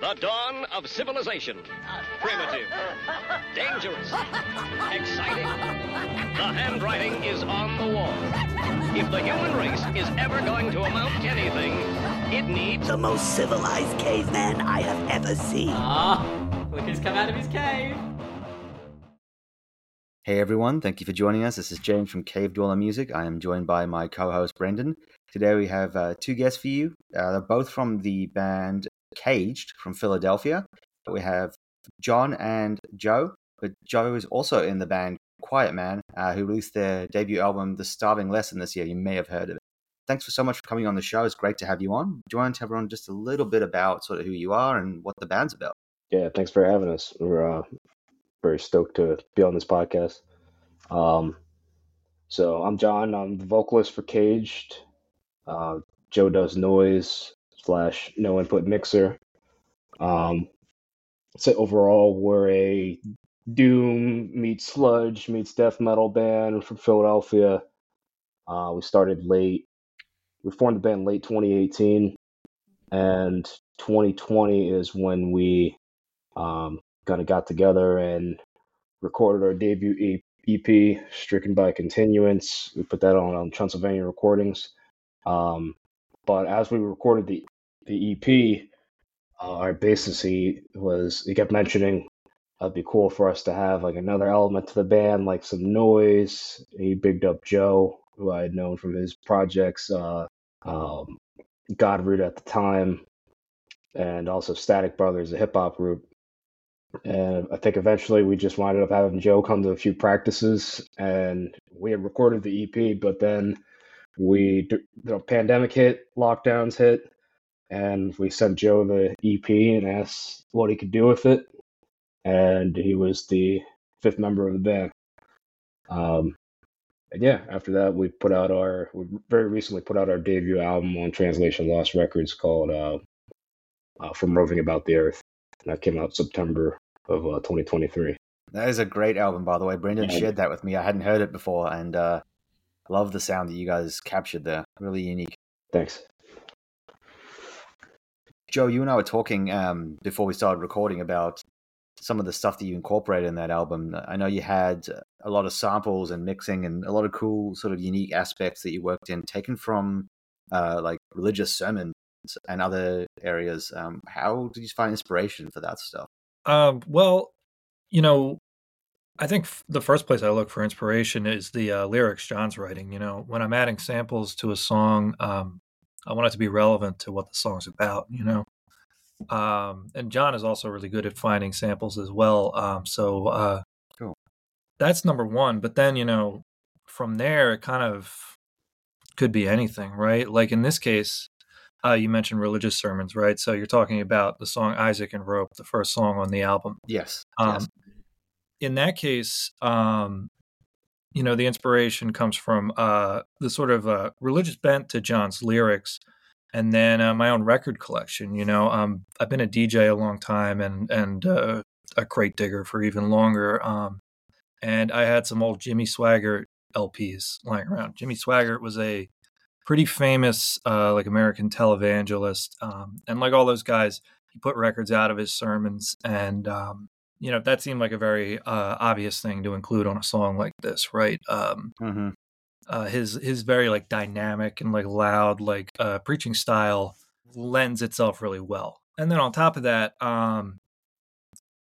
The dawn of civilization. Primitive. Dangerous. Exciting. The handwriting is on the wall. If the human race is ever going to amount to anything, it needs The most civilized caveman I have ever seen. Ah, look who's come out of his cave. Hey everyone, thank you for joining us. This is James from Cave Dweller Music. I am joined by my co host Brendan. Today we have uh, two guests for you. Uh, they're both from the band Caged from Philadelphia. We have John and Joe, but Joe is also in the band Quiet Man, uh, who released their debut album, The Starving Lesson, this year. You may have heard of it. Thanks for so much for coming on the show. It's great to have you on. Do you want to tell everyone just a little bit about sort of who you are and what the band's about? Yeah, thanks for having us. We're uh, very stoked to be on this podcast. Um, so I'm John. I'm the vocalist for Caged. Uh, Joe does noise slash no input mixer. Um, so overall, we're a doom meets sludge meets death metal band from Philadelphia. Uh, we started late. We formed the band late 2018, and 2020 is when we um, kind of got together and recorded our debut EP, Stricken by Continuance. We put that on, on Transylvania Recordings. Um, but as we recorded the the EP, uh, our bassist he was he kept mentioning it'd be cool for us to have like another element to the band, like some noise. He bigged up Joe, who I had known from his projects, uh, um, Godroot at the time, and also Static Brothers, a hip hop group. And I think eventually we just wound up having Joe come to a few practices, and we had recorded the EP, but then we the pandemic hit, lockdowns hit, and we sent Joe the EP and asked what he could do with it, and he was the fifth member of the band. Um, and yeah, after that we put out our we very recently put out our debut album on Translation Loss Records called uh, uh, "From Roving About the Earth." And that came out September of uh, 2023. That is a great album, by the way. Brendan Yeah. shared that with me. I hadn't heard it before, and uh, love the sound that you guys captured there. Really unique. Thanks. Joe, you and I were talking um, before we started recording about some of the stuff that you incorporated in that album. I know you had a lot of samples and mixing and a lot of cool, sort of unique aspects that you worked in, taken from uh, like religious sermons and other areas. Um, how did you find inspiration for that stuff? Um, well, you know, I think f- the first place I look for inspiration is the uh, lyrics John's writing. You know, when I'm adding samples to a song, um, I want it to be relevant to what the song's about. You know, um, and John is also really good at finding samples as well. Um, so uh, Cool. that's number one. But then you know, from there, it kind of could be anything, right? Like in this case, uh, you mentioned religious sermons, right? So you're talking about the song Isaac and Rope, the first song on the album. Yes. Um, yes. In that case, um, you know, the inspiration comes from uh, the sort of uh, religious bent to John's lyrics, and then uh, my own record collection. You know, um, I've been a DJ a long time and and uh, a crate digger for even longer. Um, and I had some old Jimmy Swaggart LPs lying around. Jimmy Swaggart was a pretty famous uh, like American televangelist, um, and like all those guys, he put records out of his sermons, and um, you know that seemed like a very uh, obvious thing to include on a song like this, right? Um, hmm uh, his his very like dynamic and like loud like uh, preaching style lends itself really well. And then on top of that, um,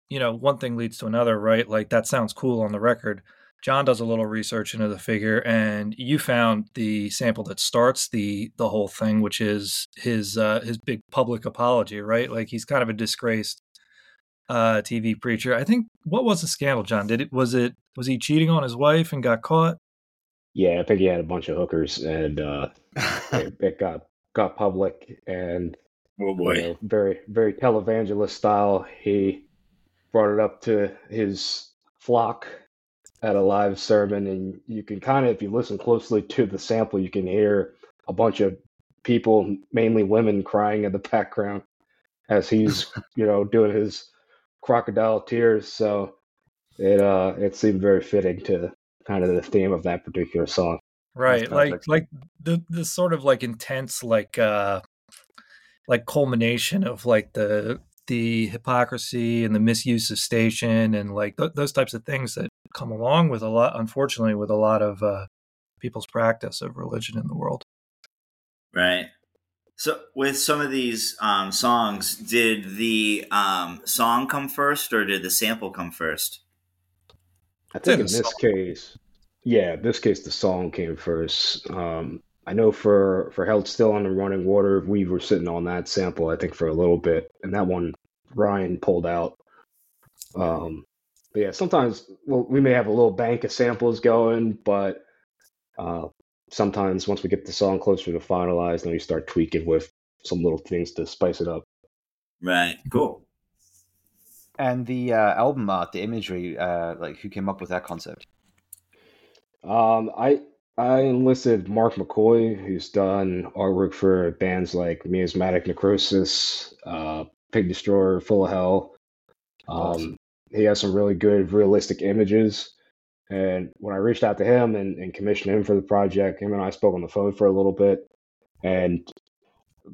you know, one thing leads to another, right? Like that sounds cool on the record. John does a little research into the figure, and you found the sample that starts the the whole thing, which is his uh, his big public apology, right? Like he's kind of a disgraced uh, TV preacher. I think what was the scandal, John? Did it was it was he cheating on his wife and got caught? Yeah, I think he had a bunch of hookers, and uh, it, it got got public, and oh you know, very very televangelist style. He brought it up to his flock at a live sermon, and you can kind of, if you listen closely to the sample, you can hear a bunch of people, mainly women, crying in the background as he's you know doing his crocodile tears. So it uh it seemed very fitting to kind of the theme of that particular song. right like like the the sort of like intense like uh like culmination of like the the hypocrisy and the misuse of station and like th- those types of things that come along with a lot, unfortunately, with a lot of uh, people's practice of religion in the world. Right. So, with some of these um, songs, did the um, song come first or did the sample come first? I think in the this case, yeah, this case the song came first. Um, I know for for Held Still on the Running Water, we were sitting on that sample, I think, for a little bit, and that one Ryan pulled out. Um, but yeah, sometimes well, we may have a little bank of samples going, but uh, sometimes once we get the song closer to finalized, then we start tweaking with some little things to spice it up. Right. Cool. And the uh, album art, the imagery, uh, like who came up with that concept? Um, I I enlisted Mark McCoy, who's done artwork for bands like Miasmatic Necrosis, uh, Pig Destroyer, Full of Hell. Um, he has some really good realistic images. And when I reached out to him and, and commissioned him for the project, him and I spoke on the phone for a little bit. And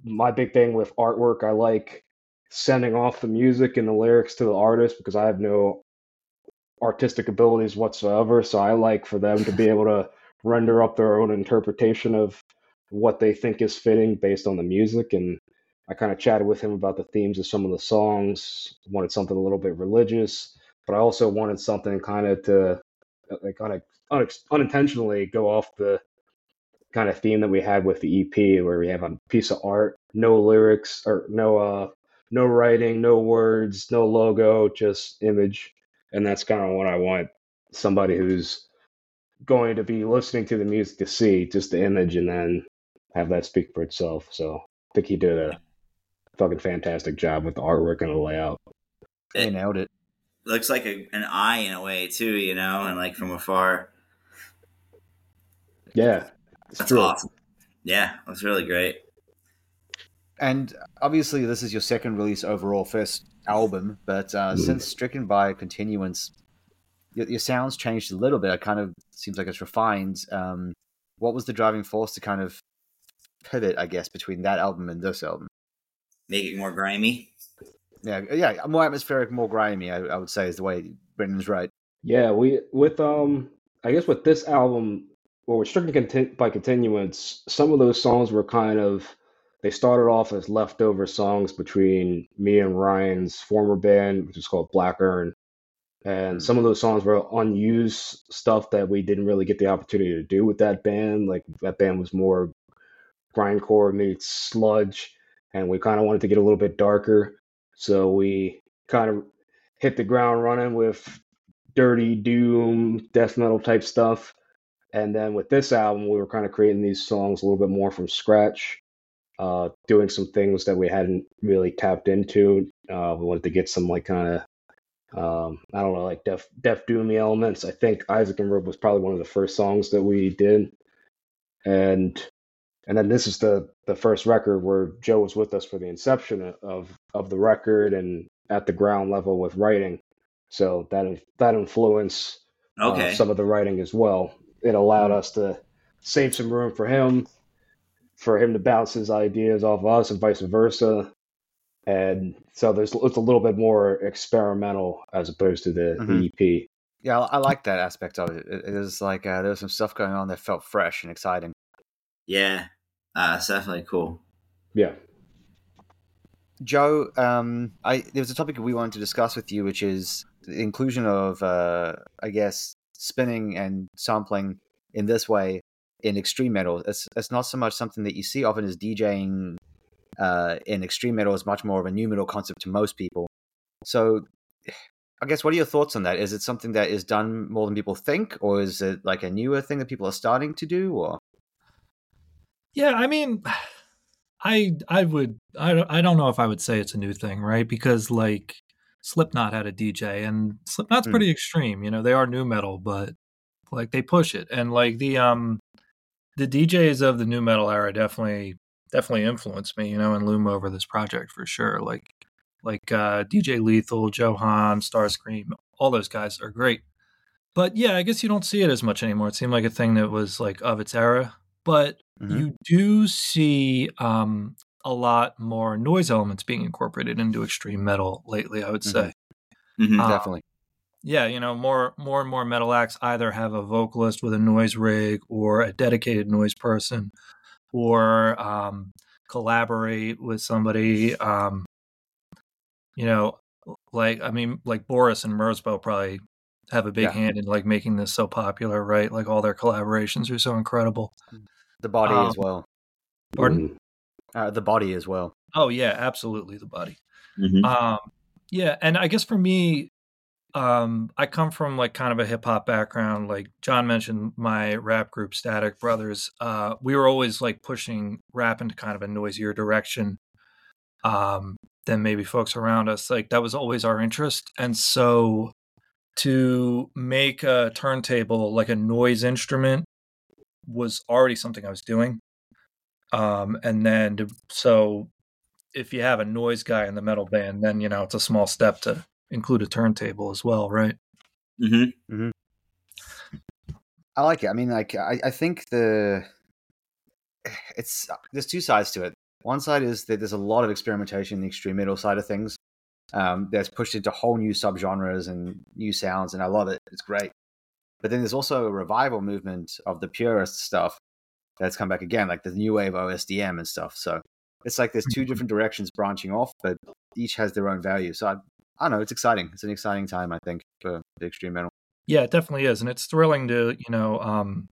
my big thing with artwork, I like sending off the music and the lyrics to the artist because I have no artistic abilities whatsoever. So I like for them to be able to render up their own interpretation of what they think is fitting based on the music. And I kind of chatted with him about the themes of some of the songs. Wanted something a little bit religious, but I also wanted something kind of to like kind of unintentionally go off the kind of theme that we had with the EP, where we have a piece of art, no lyrics or no uh no writing, no words, no logo, just image, and that's kind of what I want somebody who's going to be listening to the music to see, just the image, and then have that speak for itself. So I think he did a fucking fantastic job with the artwork and the layout. They nailed it. Looks like a, an eye in a way too, you know, and like from afar. Yeah, it's That's true. awesome. Yeah, that's really great. And obviously, this is your second release overall, first album. But uh, Mhm. since Stricken by Continuance, your, your sounds changed a little bit. It kind of seems like it's refined. Um, what was the driving force to kind of pivot, I guess, between that album and this album? Make it more grimy. Yeah, yeah, more atmospheric, more grimy. I, I would say is the way Brendan's right. Yeah, we with um, I guess with this album, well, with Stricken Contin- by Continuance, some of those songs were kind of they started off as leftover songs between me and Ryan's former band, which is called Black Urn, and some of those songs were unused stuff that we didn't really get the opportunity to do with that band. Like that band was more grindcore meets sludge, and we kind of wanted to get a little bit darker, so we kind of hit the ground running with dirty doom death metal type stuff. And then with this album we were kind of creating these songs a little bit more from scratch uh doing some things that we hadn't really tapped into. Uh we wanted to get some like kind of um i don't know like deaf deaf doomy elements. I think isaac and Rube was probably one of the first songs that we did. And and then this is the the first record where joe was with us for the inception of of the record and at the ground level with writing so that that influenced uh, some of the writing as well. It allowed us to save some room for him, for him to bounce his ideas off of us, and vice versa. And so there's it's a little bit more experimental as opposed to the, Mhm. the E EP. Yeah, I, I like that aspect of it. It, it was like uh, there was some stuff going on that felt fresh and exciting. yeah. Uh, it's definitely cool. Yeah. Joe, um, I there was a topic we wanted to discuss with you, which is the inclusion of, uh, I guess, spinning and sampling in this way in extreme metal. It's it's not so much something that you see often as DJing uh, in extreme metal. is much more of a new metal concept to most people. So, I guess, what are your thoughts on that? Is it something that is done more than people think, or is it like a newer thing that people are starting to do? Or Yeah, I mean, I I would I don't, I don't know if I would say it's a new thing, right? Because like Slipknot had a DJ, and Slipknot's Hmm. pretty extreme. You know, they are new metal, but like they push it, and like the um the DJs of the new metal era definitely definitely influenced me. You know, and loom over this project for sure. Like like uh, DJ Lethal, Joe Hahn, Starscream, all those guys are great. But yeah, I guess you don't see it as much anymore. It seemed like a thing that was like of its era. But Mhm. you do see um, a lot more noise elements being incorporated into extreme metal lately. I would say. Mhm. Uh, Definitely. yeah, you know, more more and more metal acts either have a vocalist with a noise rig or a dedicated noise person, or um, collaborate with somebody. Um, you know, like I mean, like Boris and Merzbow probably have a big Yeah. hand in like making this so popular, right? Like all their collaborations are so incredible. The body um, as well. Pardon? Mhm. Uh, the body as well. Oh yeah, absolutely the body. Mhm. Um, yeah, and I guess for me, um, I come from like kind of a hip hop background. Like John mentioned, my rap group Static Brothers. Uh, we were always like pushing rap into kind of a noisier direction um, than maybe folks around us. Like that was always our interest, and so to make a turntable like a noise instrument was already something I was doing. Um, and then to, so if you have a noise guy in the metal band, then you know it's a small step to include a turntable as well, right? Mm-hmm. I like it. I mean, like I, I think the it's there's two sides to it. One side is that there's a lot of experimentation in the extreme metal side of things. Um, that's pushed into whole new subgenres and new sounds, and I love it. It's great. But then there's also a revival movement of the purist stuff that's come back again, like the new wave OSDM and stuff. So it's like there's two different directions branching off, but each has their own value. So I, I don't know. It's exciting. It's an exciting time, I think, for the extreme metal. Yeah, it definitely is, and it's thrilling to you know um,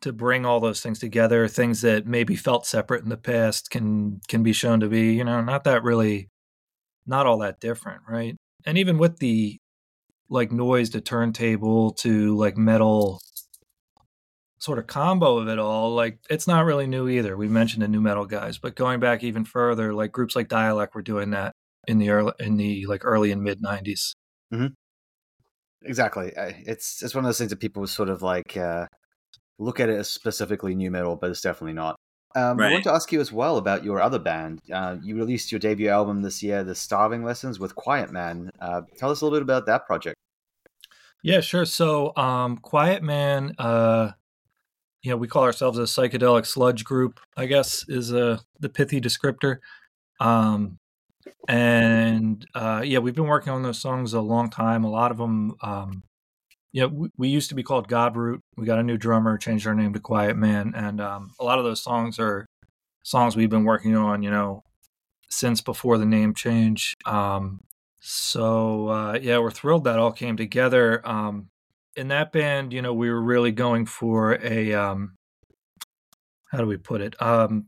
to bring all those things together. Things that maybe felt separate in the past can can be shown to be you know not that really not all that different, right? And even with the like noise to turntable to like metal sort of combo of it all, like it's not really new either. We mentioned the new metal guys, but going back even further, like groups like Dialect were doing that in the early in the like early and mid '90s. Exactly. It's it's one of those things that people sort of like uh, look at it as specifically new metal, but it's definitely not. Um, I want to ask you as well about your other band. Uh, you released your debut album this year, The Starving Lessons with Quiet Man. Uh, tell us a little bit about that project. Yeah, sure. So, um, Quiet Man, uh, you know, we call ourselves a psychedelic sludge group. I guess is a the pithy descriptor. Um, and uh, yeah, we've been working on those songs a long time. A lot of them, know, we, we used to be called Godroot. We got a new drummer, changed our name to Quiet Man, and um, a lot of those songs are songs we've been working on, you know, since before the name change. Um, so uh, yeah, we're thrilled that all came together. Um, in that band, you know, we were really going for a um, how do we put it? Um,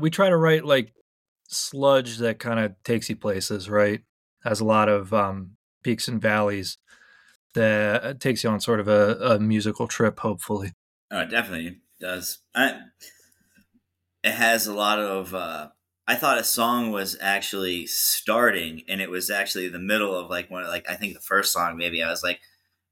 we try to write like sludge that kind of takes you places, right? Has a lot of um, peaks and valleys that uh, takes you on sort of a, a musical trip, hopefully. Oh, it definitely does. I, it has a lot of. Uh, I thought a song was actually starting, and it was actually the middle of like one. Like I think the first song, maybe I was like,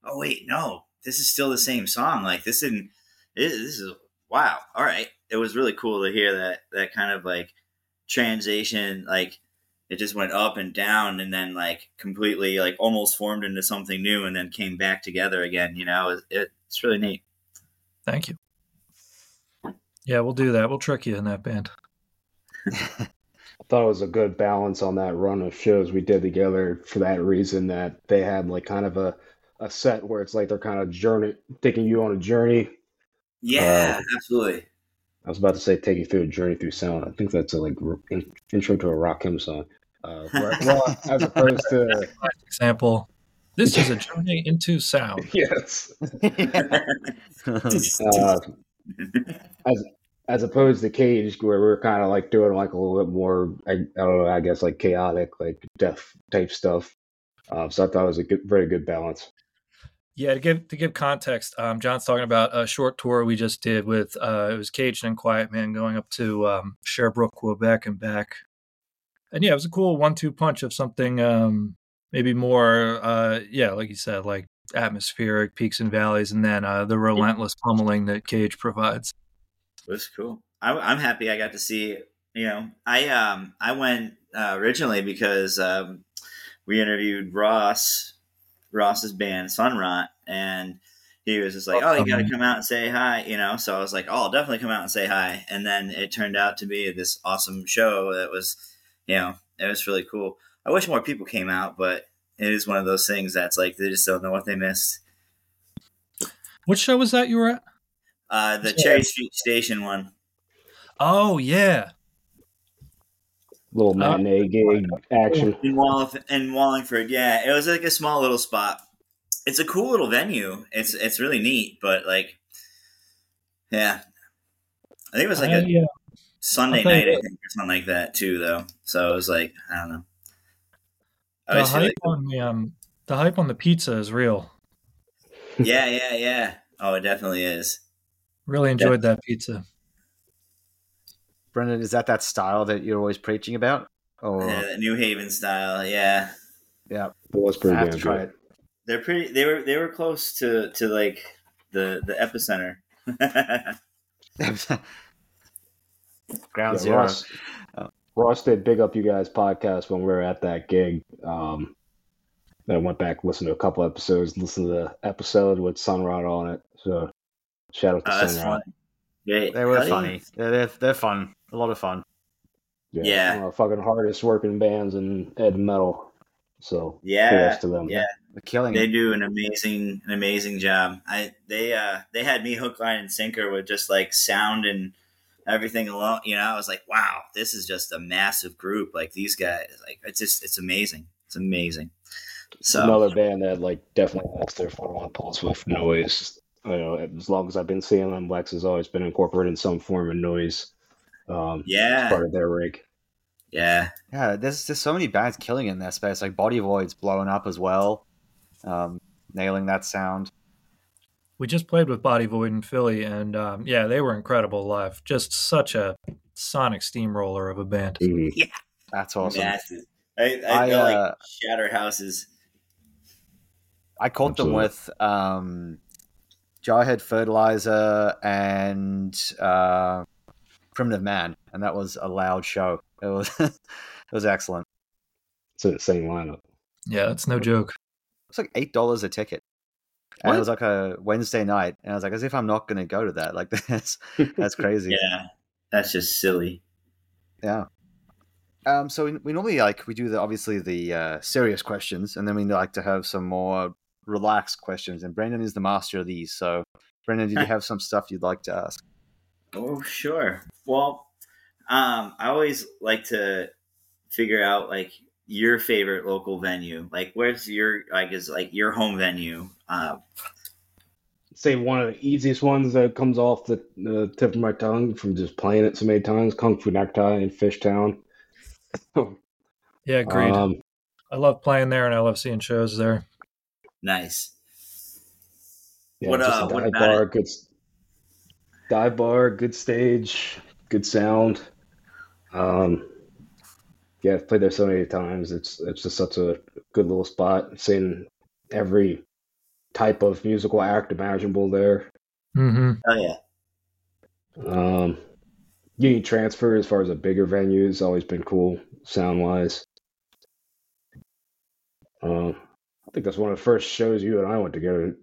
"Oh wait, no, this is still the same song. Like this didn't. This is wow. All right." It was really cool to hear that that kind of like transition. Like it just went up and down, and then like completely like almost formed into something new, and then came back together again. You know, it, it, it's really neat. Thank you. Yeah, we'll do that. We'll trick you in that band. I thought it was a good balance on that run of shows we did together for that reason that they had like kind of a, a set where it's like they're kind of journey taking you on a journey. Yeah, Uh, absolutely. I was about to say take you through a journey through sound. I think that's a like in, intro to a Rakim song. Uh, where- well, as opposed to Example. This is a journey into sound. yes, uh, as as opposed to Cage, where we're kind of like doing like a little bit more, I, I don't know, I guess like chaotic, like death type stuff. Uh, so I thought it was a good, very good balance. Yeah, to give to give context, um, John's talking about a short tour we just did with uh, it was Caged and Quiet Man going up to um, Sherbrooke, Quebec, and back. And yeah, it was a cool one-two punch of something um, maybe more, uh, yeah, like you said, like atmospheric peaks and valleys, and then uh, the relentless pummeling that Cage provides. It was cool. I, I'm happy I got to see. You know, I um I went uh, originally because um, we interviewed Ross Ross's band Sunrot, and he was just like, "Oh, you got to come out and say hi," you know. So I was like, "Oh, I'll definitely come out and say hi." And then it turned out to be this awesome show that was, you know, it was really cool. I wish more people came out, but it is one of those things that's like they just don't know what they missed. What show was that you were at? Uh, the Cherry Street Station one. Oh yeah, Little matinee gig action. in, Wall- in Wallingford. Yeah, it was like a small little spot. It's a cool little venue. It's it's really neat, but like, yeah, I think it was like I, a uh, Sunday I'll tell you night, I think, or something like that too, though. So it was like I don't know. I the hype like- on the um the hype on the pizza is real. yeah, yeah, yeah. Oh, it definitely is. Really enjoyed that pizza. Brendan, is that that style that you're always preaching about? Or Yeah, New Haven style. Yeah, yeah, It was I have to try it. they're pretty. They were they were close to to like the the epicenter. Ground Yeah, zero. Ross, Oh. Ross did big up you guys podcast when we were at that gig. Um, then I went back, listened to a couple episodes, listened to the episode with Sunrot on it. So shout out to Oh, Sunrot. fun. Great. They were Hell yeah. funny. They're, they're they're fun. A lot of fun. Yeah. one of the fucking hardest working bands in Ed Metal. So Yeah, kudos to them. yeah. They're killing They it. do an amazing an amazing job. I they uh they had me hook line and sinker with just like sound and everything alone. You know, I was like, wow, this is just a massive group. Like these guys, like it's just it's amazing. It's amazing. So Another band that like definitely has their foot on pulse with noise. You know, as long as I've been seeing them, Lex has always been incorporating some form of noise. Um, yeah, part of their rig. yeah, Yeah, there's there's so many bands killing in that space. Like Body Void's blowing up as well, um, nailing that sound. We just played with Body Void in Philly, and um, yeah, they were incredible live. Just such a sonic steamroller of a band. Mhm. That's awesome. massive. I, I, I, feel like uh, shatter houses. I caught them with um, Jarhead Fertilizer and uh, Primitive Man, and that was a loud show. It was it was excellent. It's an insane lineup. Yeah, it's no joke. It's like eight dollars a ticket, and What? it was like a Wednesday night, and I was like, as if I'm not going to go to that. Like that's that's crazy. Yeah, that's just silly. Yeah. Um, so we, we normally like we do the obviously the uh, serious questions, and then we like to have some more relaxed questions. And Brendan is the master of these. So, Brendan, did you have some stuff you'd like to ask? Oh, sure. Well, um, I always like to figure out like your favorite local venue. Like, where's your like is like your home venue? Uh, Say one of the easiest ones that comes off the, the tip of my tongue from just playing it so many times Kung Fu Necktie in Fishtown. Yeah, agreed. Um, I love playing there, and I love seeing shows there. nice. yeah, What, just uh, a what about bar, it? good s- dive bar, good stage, good sound. Um, yeah, I've played there so many times. It's it's just such a good little spot. Seen every type of musical act imaginable there. Mm-hmm. Oh yeah. Um, Union Transfer, as far as a bigger venue, has always been cool sound wise. Um, I think that's one of the first shows you and I went together,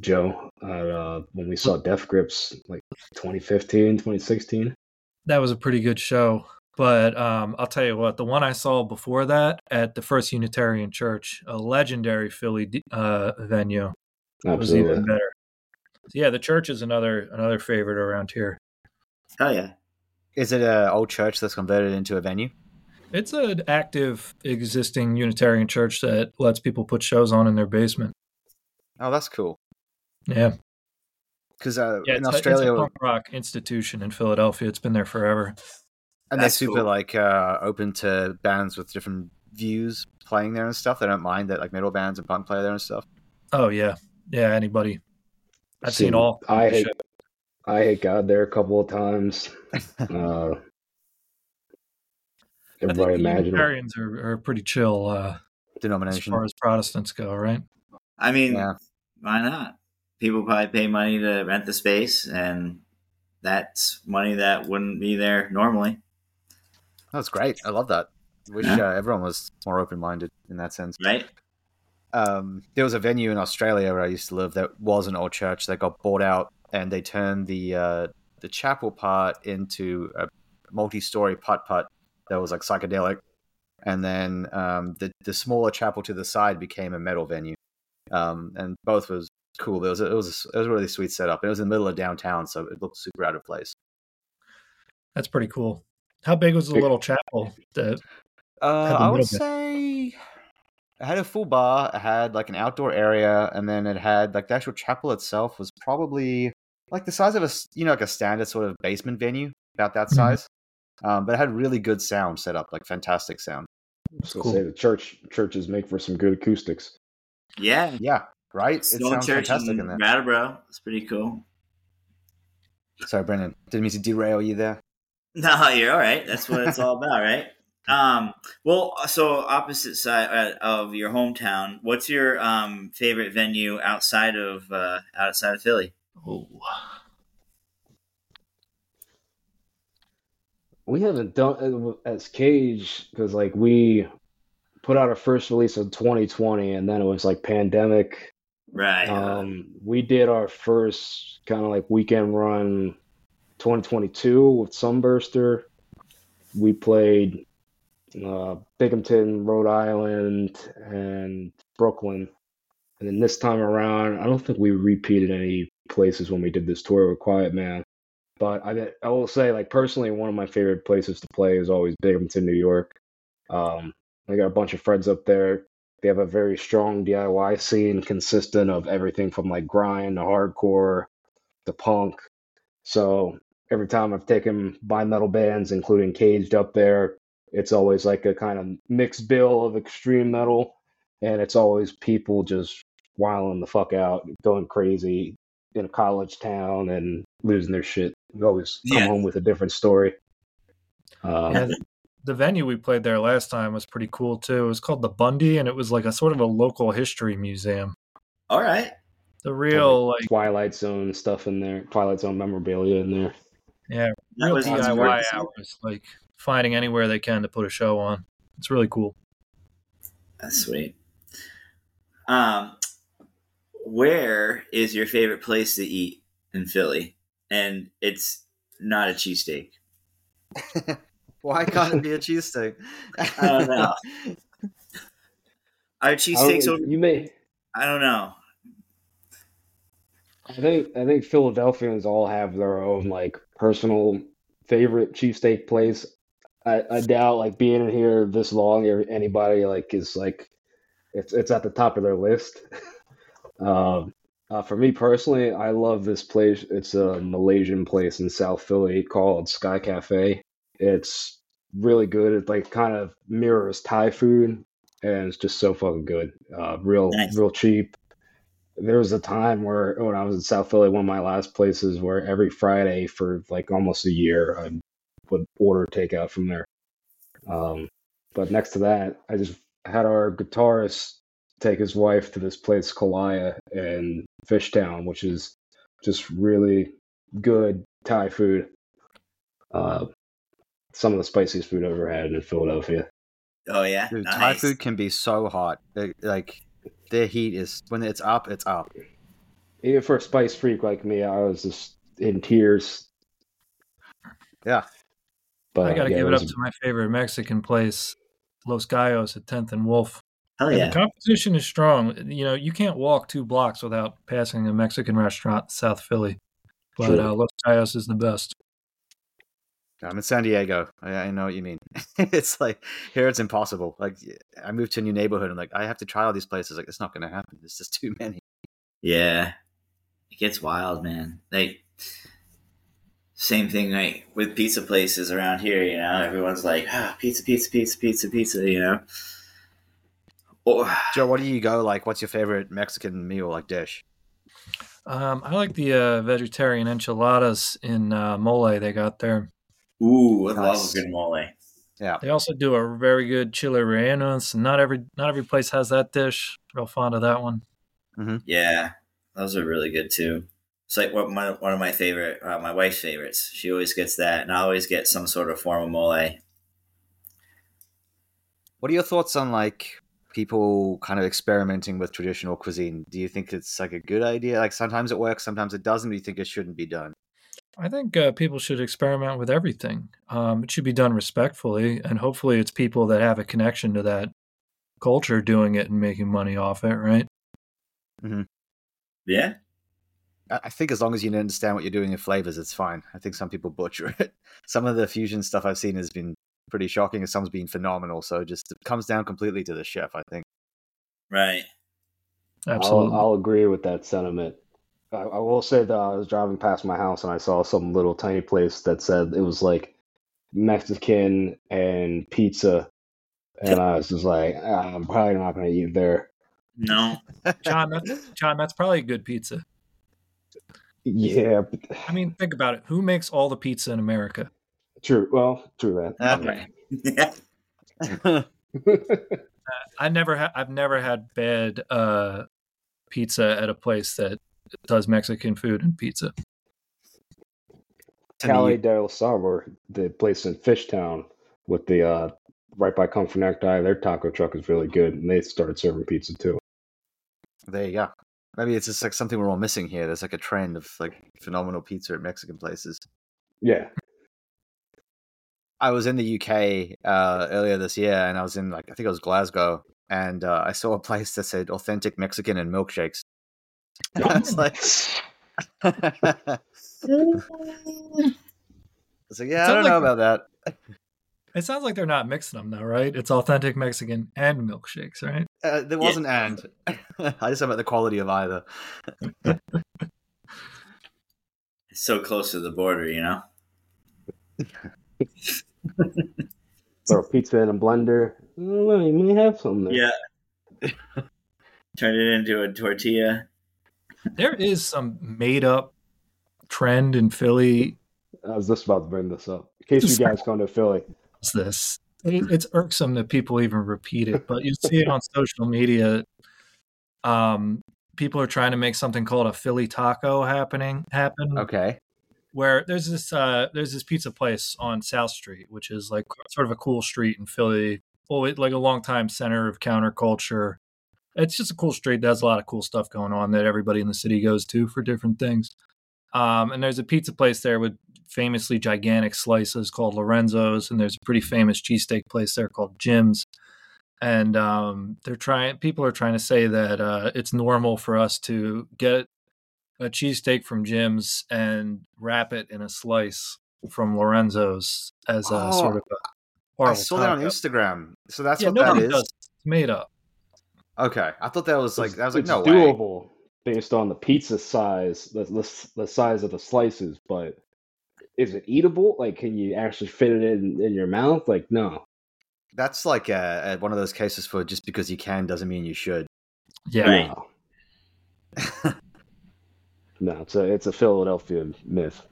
Joe, at, uh, when we saw Death Grips, like 2015, 2016. That was a pretty good show. But um, I'll tell you what, the one I saw before that at the First Unitarian Church, a legendary Philly uh, venue, was even better. So yeah, the church is another another favorite around here. Oh yeah. Is it an old church that's converted into a venue? It's an active existing Unitarian church that lets people put shows on in their basement. Oh, that's cool. Yeah, Because uh, yeah. in It's, Australia, a, it's a punk rock institution in Philadelphia. It's been there forever. and they're super cool. like uh, open to bands with different views playing there and stuff. They don't mind that like metal bands and punk play there and stuff. Oh yeah, yeah. Anybody? I've seen, Seen all. I the hate. I hate God there a couple of times. Uh, I think everybody the imaginable. Unitarians are, are pretty chill uh, denomination as far as Protestants go, right? I mean, Yeah. why not? People probably pay money to rent the space, and that's money that wouldn't be there normally. That's great. I love that. Wish Yeah. uh, everyone was more open minded in that sense. Right? um, there was a venue in Australia where I used to live that was an old church that got bought out, and they turned the uh, the chapel part into a multi-story putt putt that was like psychedelic, and then um, the the smaller chapel to the side became a metal venue, um, and both was cool. It was a, it was a, it was a really sweet setup. It was in the middle of downtown, so it looked super out of place. That's pretty cool. How big was the little chapel? The, Uh, I would bit. say it had a full bar. It had like an outdoor area, and then it had like the actual chapel itself was probably like the size of a you know like a standard sort of basement venue, about that Mhm. size. Um, but it had really good sound set up, like fantastic sound. So cool. say the church churches make for some good acoustics. Yeah. Yeah, right. It Stone sounds Church fantastic in in there. Brattleboro. It's pretty cool. Sorry, Brendan, didn't mean to derail you there. No, you're all right. That's what it's all about, right? Um, well, so opposite side uh, of your hometown, what's your um, favorite venue outside of uh, outside of Philly? oh, We haven't done as Cage because like we put out our first release in 2020, and then it was like pandemic. Right. Um, we did our first kind of like weekend run 2022 with Sunburster. We played uh, Binghamton, Rhode Island, and Brooklyn. And then this time around, I don't think we repeated any places when we did this tour with Quiet Man. But I, I will say, like personally, one of my favorite places to play is always Binghamton, New York. Um, I got a bunch of friends up there. They have a very strong DIY scene, consistent of everything from like grind to hardcore to punk. So every time I've taken bi-metal bands, including Caged up there, it's always like a kind of mixed bill of extreme metal, and it's always people just wilding the fuck out, going crazy in a college town and losing their shit. You always come Yeah. home with a different story. Um, yeah, the, the venue we played there last time was pretty cool too. It was called the Bundy, and it was like a sort of a local history museum. all right. The real like Twilight Zone stuff in there, Twilight Zone memorabilia in there. yeah, That real was DIY hours, like finding anywhere they can to put a show on. It's really cool. That's sweet. Um, where is your favorite place to eat in Philly? And it's not a cheesesteak. Why can't it be a cheesesteak? I don't know. Are I cheesesteaks don't- over? you may I don't know. I think I think Philadelphians all have their own like personal favorite cheesesteak place. I, I doubt like being in here this long anybody like is like it's it's at the top of their list. um, uh, for me personally, I love this place. It's a Malaysian place in South Philly called Sky Cafe. It's really good. It like kind of mirrors Thai food, and it's just so fucking good. Uh, real Nice. real cheap there was a time where when I was in South Philly, one of my last places, where every Friday for like almost a year, I would order takeout from there. Um, but next to that, I just had our guitarist take his wife to this place, Kalaya in Fishtown, which is just really good Thai food. Uh, some of the spiciest food I've ever had in Philadelphia. Oh yeah, Dude, nice. Thai food can be so hot. They- Like their heat is when it's up, it's up. Even for a spice freak like me, I was just in tears. Yeah. But I got to yeah, give it was up to my favorite Mexican place, Los Gallos at 10th and Wolf. Hell And yeah. The competition is strong. You know, you can't walk two blocks without passing a Mexican restaurant South Philly. But True. uh, Los Gallos is the best. I'm in San Diego. I, I know what you mean. it's like here, it's impossible. Like I moved to a new neighborhood, and like I have to try all these places. Like it's not going to happen. There's just too many. Yeah, it gets wild, man. Like same thing, like with pizza places around here. You know, everyone's like, ah, pizza, pizza, pizza, pizza, pizza. You know. Or Joe, what do you go like? What's your favorite Mexican meal like dish? Um, I like the uh, vegetarian enchiladas in uh, mole they got there. Ooh, I love Nice. a good mole. Yeah. They also do a very good chile rellenos. Not every not every place has that dish. Real fond of that one. Yeah, those are really good too. It's like what my, one of my favorite, uh, my wife's favorites. She always gets that, and I always get some sort of form of mole. What are your thoughts on like people kind of experimenting with traditional cuisine. Do you think it's like a good idea? Like sometimes it works, sometimes it doesn't. Do you think it shouldn't be done? I think uh, people should experiment with everything. Um, it should be done respectfully, and hopefully, it's people that have a connection to that culture doing it and making money off it, right? Yeah. I I think as long as you understand what you're doing in flavors, it's fine. I think some people butcher it. Some of the fusion stuff I've seen has been pretty shocking, and some's been phenomenal. So just it comes down completely to the chef, I think. Right. Absolutely. I'll, I'll agree with that sentiment. I, I will say that I was driving past my house and I saw some little tiny place that said it was like Mexican and pizza, and I was just like, "Ah, I'm probably not going to eat there. No. John, that's, John, that's probably a good pizza. Yeah, but- I mean, think about it. Who makes all the pizza in America? true. Well, true that. Okay. yeah. I never, ha- I've never had bad uh, pizza at a place that does Mexican food and pizza. Cali del Sabor, the place in Fishtown with the uh, right by Kung Fu Necktie, their taco truck is really good, and they started serving pizza too. There you go. Maybe it's just like something we're all missing here. There's like a trend of like phenomenal pizza at Mexican places. Yeah, I was in the UK uh, earlier this year, and I was in like I think it was Glasgow, and uh, I saw a place that said authentic Mexican and milkshakes. I was like, I was like, yeah, I don't know about that. It sounds like they're not mixing them though, right? It's authentic Mexican and milkshakes, right? Uh, there wasn't and. I just about the quality of either. It's so close to the border, you know? throw pizza in a blender. Oh, you may have some there. Yeah. Turn it into a tortilla. There is some made up trend in Philly. I was just about to bring this up. In case you guys come to Philly, It's this. It, it's irksome that people even repeat it, but you see it on social media. Um, people are trying to make something called a Philly taco happening happen. Okay. where there's this uh there's this pizza place on South Street, which is like sort of a cool street in Philly. Well, it, like a long time center of counterculture. It's just a cool street that has a lot of cool stuff going on that everybody in the city goes to for different things. Um, and there's a pizza place there with famously gigantic slices called Lorenzo's, and there's a pretty famous cheesesteak place there called Jim's. And um, they're trying. People are trying to say that uh, it's normal for us to get a cheesesteak from Jim's and wrap it in a slice from Lorenzo's as a Oh, sort of a I saw that on. Instagram. So that's yeah, what that is. does. It's made up. Okay, I thought that was like It's- I was like, it's no way. doable based on the pizza size, the, the the size of the slices, but is it eatable? Like, can you actually fit it in in your mouth? Like, no. That's like uh, uh, one of those cases for just because you can doesn't mean you should. Yeah. Right. No. no, it's a it's a Philadelphia myth.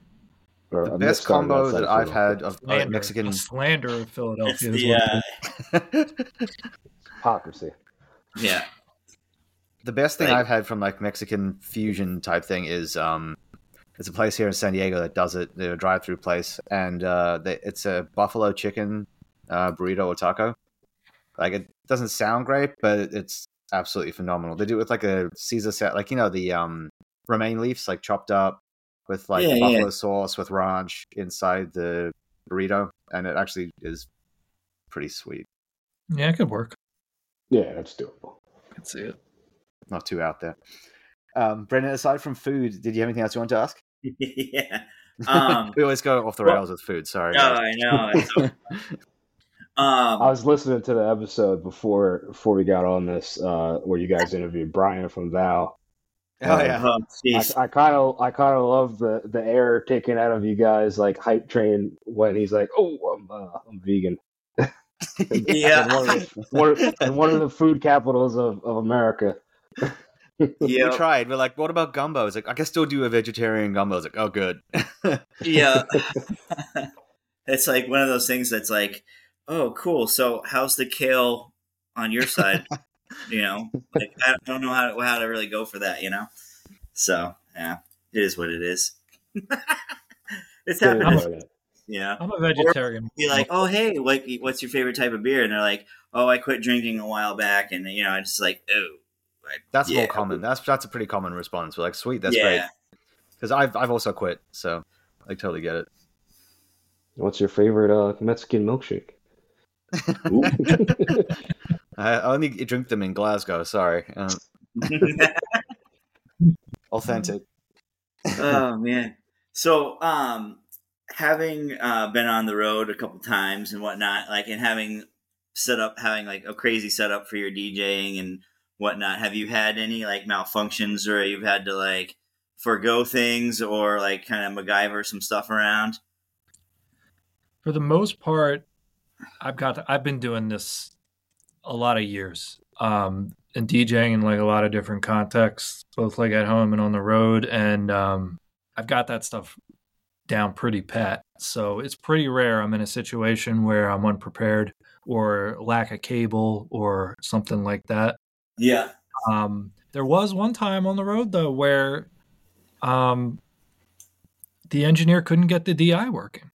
Or The best combo that I've had of uh, Slander, Mexican. slander of Philadelphia. is the, uh, hypocrisy. Yeah. the best thing Right. I've had from like Mexican fusion type thing is um, it's a place here in San Diego that does it. They're a drive-through place, and uh, they, it's a buffalo chicken uh, burrito or taco. Like it doesn't sound great, but it's absolutely phenomenal. They do it with like a Caesar set, like you know the um, romaine leaves, like chopped up with like Yeah, yeah. buffalo sauce with ranch inside the burrito, and it actually is pretty sweet. Yeah, it could work. Yeah, that's doable. I can see it. Not too out there. Um, Brendan, aside from food, did you have anything else you want to ask? yeah. Um, we always go off the well- rails with food. Sorry. no. I know. It's so- I um, was listening to the episode before before we got on this, uh, where you guys interviewed Brian from Val. Oh yeah. oh. I kind of I kind of love the the air taken out of you guys like hype train when he's like, "Oh, I'm uh, I'm vegan." Yeah. And one, of the, one, and one of the food capitals of, of America. Yeah. We tried. We're like, what about gumbo? It's like, I can still do a vegetarian gumbo. It's like, oh, good. yeah. it's like one of those things that's like, oh, cool. So how's the kale on your side? you know, like I don't know how to, how to really go for that. You know, so yeah, it is what it is. it's happened. I'm to- Yeah. I'm a vegetarian. Be like, oh hey, like, what's your favorite type of beer? And they're like, "Oh, I quit drinking a while back," and you know, I just like, oh, I- That's yeah, more common. That's that's a pretty common response. We're like, sweet, that's yeah. great. Because I've I've also quit, so I totally get it. What's your favorite uh, Mexican milkshake? I only drink them in Glasgow. Sorry, um, authentic. oh man. So, um, having uh, been on the road a couple times and whatnot, like, and having set up, having like a crazy setup for your DJing and whatnot, have you had any like malfunctions or you've had to like forego things or like kind of MacGyver some stuff around? For the most part, I've got I've been doing this a lot of years. Um and DJing in like a lot of different contexts, both like at home and on the road. And um I've got that stuff down pretty pat. So it's pretty rare I'm in a situation where I'm unprepared or lack a cable or something like that. Yeah. Um, there was one time on the road though where um, the engineer couldn't get the DI working,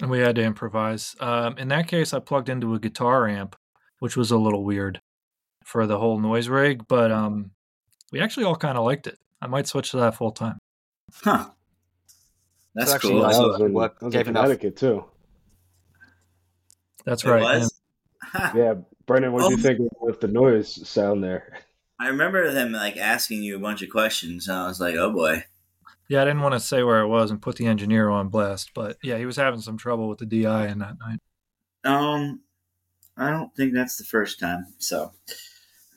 and we had to improvise. Um, in that case, I plugged into a guitar amp, which was a little weird for the whole noise rig, but um, we actually all kind of liked it. I might switch to that full time. Huh. That's actually cool. nice. that so was in, work that was in gave enough- Connecticut too. That's It right. yeah. was? Yeah, Brendan, what did you Oh. think with the noise sound there? I remember them like asking you a bunch of questions, and I was like, "Oh boy." Yeah, I didn't want to say where it was and put the engineer on blast, but yeah, he was having some trouble with the DI in that night. Um, I don't think that's the first time. So,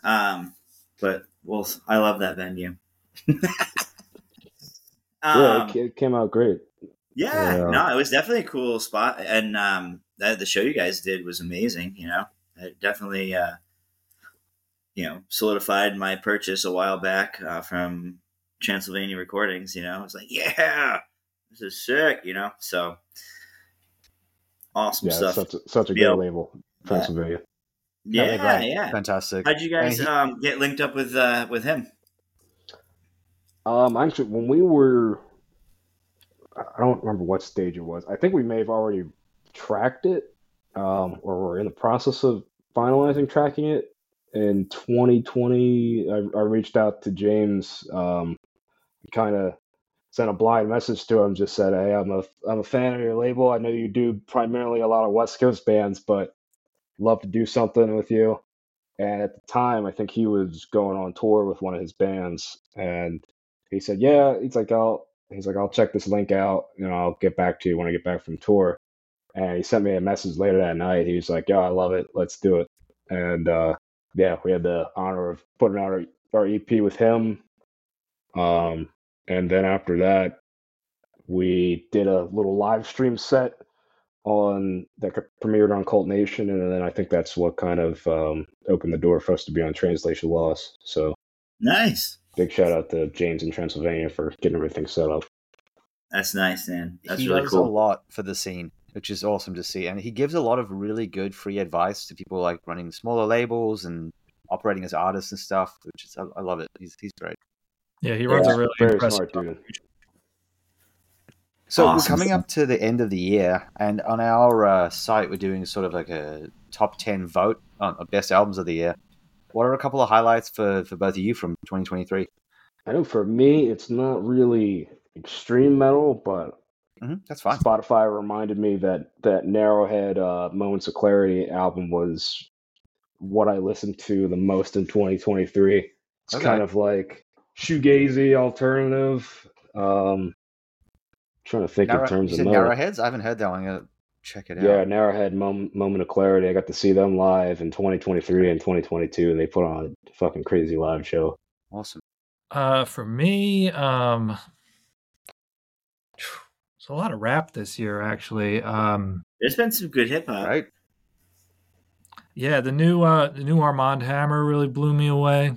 um, but well, I love that venue. yeah, um, it, it came out great. Yeah, Yeah. no, it was definitely a cool spot, and um, that the show you guys did was amazing. You know, it definitely, uh, you know, solidified my purchase a while back uh, from Transylvania Recordings. You know, I was like, yeah, this is sick. You know, so awesome Yeah, stuff. such a, such a Yeah. good label, Pennsylvania. Yeah, yeah, yeah. Fantastic. How'd you guys he- um, get linked up with uh, with him? Um, actually, when we were, I don't remember what stage it was. I think we may have already tracked it, um, or we're in the process of finalizing tracking it. In 2020, I, I reached out to James, um, kind of sent a blind message to him, just said, "Hey, I'm a I'm a fan of your label. I know you do primarily a lot of West Coast bands, but love to do something with you." And at the time, I think he was going on tour with one of his bands, and he said, "Yeah." He's like, "I'll." He's like, "I'll check this link out. Know, I'll get back to you when I get back from tour." And he sent me a message later that night. He was like, Yo, I love it. Let's do it." And uh, yeah, we had the honor of putting out our, our EP with him. Um, and then after that, we did a little live stream set on that premiered on Cvlt Nation, and then I think that's what kind of um, opened the door for us to be on Translation Loss. So Nice. Big shout out to James in Transylvania for getting everything set up. That's nice, man. That's he really does a lot for the scene, which is awesome to see, and he gives a lot of really good free advice to people like running smaller labels and operating as artists and stuff. Which is I, I love it. He's he's great. Yeah, he runs Yeah, a really very impressive. smart dude. So Awesome. we're coming up to the end of the year, and on our uh, site, we're doing sort of like a top ten vote on of best albums of the year. What are a couple of highlights for for both of you from 2023? I know for me, it's not really extreme metal, but hmm that's fine. Spotify reminded me that that Narrowhead uh, Moments of Clarity album was what I listened to the most in 2023. It's Okay. kind of like shoegazy alternative. Um, trying to think Narrow, in terms of. Narrowheads. I haven't heard that one. I'm gonna check it out. Yeah, Narrowhead Mom- Moment of Clarity. I got to see them live in 2023 and 2022, and they put on a fucking crazy live show. Awesome. Uh, for me, um, it's a lot of rap this year, actually. Um, There's been some good hip hop. Right. yeah, the new uh, the new Armand Hammer really blew me away.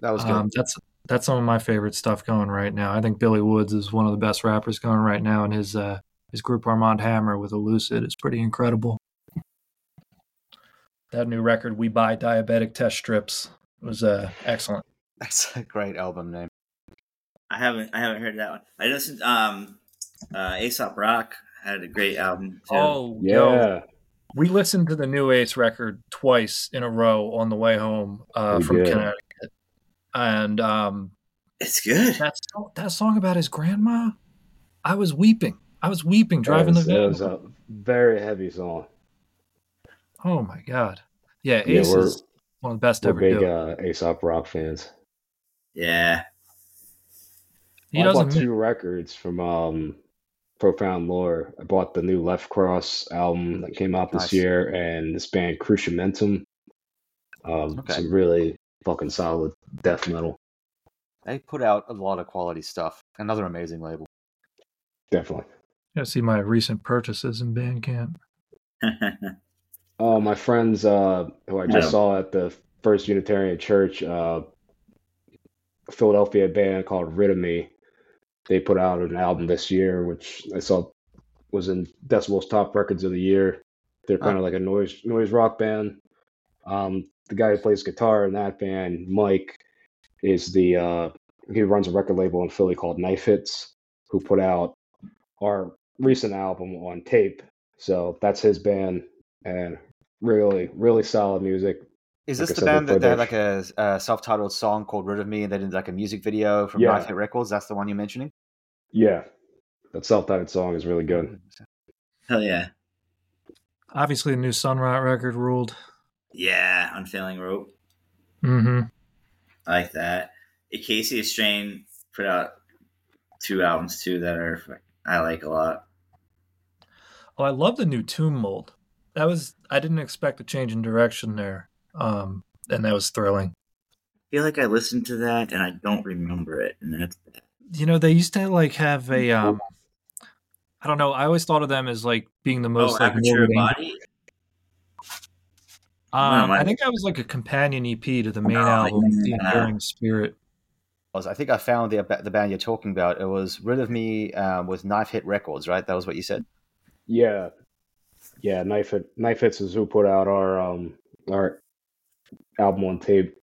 That was good. Um, that's that's some of my favorite stuff going right now. I think Billy Woods is one of the best rappers going right now, and his uh, his group Armand Hammer with Elucid is pretty incredible. That new record, "We Buy Diabetic Test Strips," was uh, excellent. That's a great album name. I haven't I haven't heard that one. I listened um uh Aesop Rock had a great album too. Oh, yo, Yeah, We listened to the new Ace record twice in a row on the way home uh, from did. Connecticut, and um, It's good. that song, that song about his grandma, I was weeping. I was weeping driving it was, the it was a very heavy song. Oh my god! Yeah, Yeah, Ace we're- is one of the best We're ever big do. uh, Aesop Rock fans. Yeah. he I bought two records from um, Profound Lore. I bought the new Left Cross album that came out this Nice. year, and this band Cruciamentum. Um, Okay. Some really fucking solid death metal. They put out a lot of quality stuff. Another amazing label. Definitely. Gotta see my recent purchases in Bandcamp. Oh, my friends uh, who I just Yeah. saw at the First Unitarian Church, uh, a Philadelphia band called Rid of Me. They put out an album this year, which I saw was in Decibel's top records of the year. They're kind of like a noise noise rock band. Um, the guy who plays guitar in that band, Mike, is the uh, he runs a record label in Philly called Knife Hits, who put out our recent album on tape. So that's his band, and really, really solid music. Is this I the said, band that they had like a, a self-titled song called "Rid of Me" and they did like a music video from Yeah. Knife Hit Records? That's the one you're mentioning. Yeah, that self-titled song is really good. Hell yeah. Obviously, the new Sunrot record ruled. Yeah. Unfailing Rope. Mm-hmm. I like that. Casey Strain put out two albums too that are I like a lot. Oh, I love the new Tomb Mold. That was I didn't expect a change in direction there, um, and that was thrilling. I feel like I listened to that and I don't remember it, and that's You know, they used to like have a um, I don't know. I always thought of them as like being the most oh, like Aperture Body. Um, I- I think that was like a companion EP to the main Oh, album, The. Enduring Spirit. Was I think I found the the band you're talking about. It was "Rid of Me" um, with Knife Hit Records, right? That was what you said. Yeah, yeah. Knife Hit, Knife Hits is who put out our um our album on tape,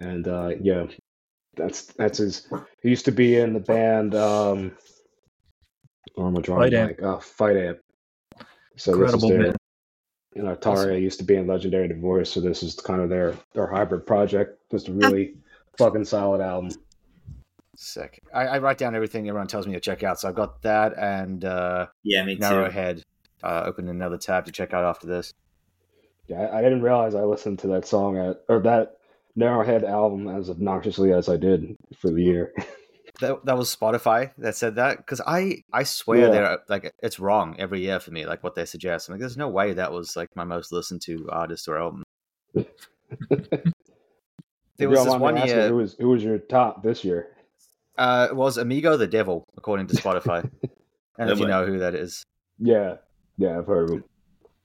and uh, yeah, that's that's his. He used to be in the band. um Oh, I'm a drawing Fight Amp. blank. Uh, Fight Amp. So Incredible this is their. band. You know, Taria used to be in Legendary Divorce, so this is kind of their their hybrid project. Just a really fucking solid album. Sick. I, I write down everything everyone tells me to check out. So I've got that and uh, Yeah, me too. Narrowhead. Uh, open another tab to check out after this. Yeah, I, I didn't realize I listened to that song at, or that Narrowhead album as obnoxiously as I did for the year. That, that was Spotify that said that because I I swear Yeah. they're like it's wrong every year for me like what they suggest. I'm like, there's no way that was like my most listened to artist or album. There was you don't this mind me one year. Who was who was your top this year? Uh, it was Amigo the Devil according to Spotify. and if you know who that is, Yeah, yeah, I've heard of him.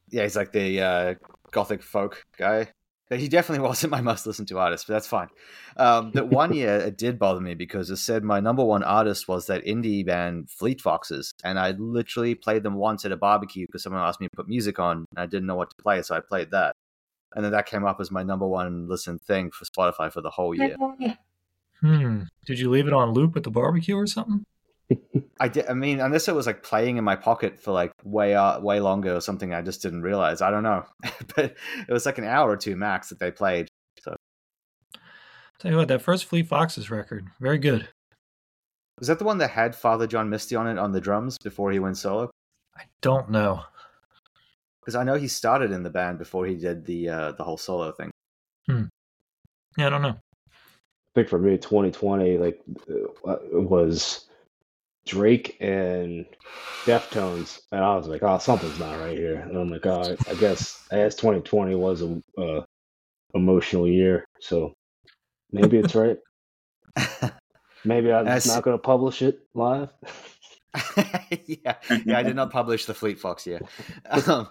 yeah, he's like the uh, gothic folk guy. He definitely wasn't my most listened to artist, but that's fine. Um, but one year it did bother me because it said my number one artist was that indie band Fleet Foxes, and I literally played them once at a barbecue because someone asked me to put music on, and I didn't know what to play, so I played that, and then that came up as my number one listened thing for Spotify for the whole year. Hmm. Did you leave it on loop at the barbecue or something? I did. I mean, unless it was like playing in my pocket for like way uh, way longer or something, I just didn't realize. I don't know, but it was like an hour or two max that they played. Tell you what, that first Fleet Foxes record, very good. Was that the one that had Father John Misty on it on the drums before he went solo? I don't know. Because I know he started in the band before he did the uh, the whole solo thing. Yeah, I don't know. I think for me, 2020 like uh, it was Drake and Deftones, and I was like, oh, something's not right here. And I'm like, oh, I guess I guess 2020 was a uh, emotional year, so maybe it's right. Maybe I'm That's- not going to publish it live. yeah, yeah. I did not publish the Fleet Fox year. Um,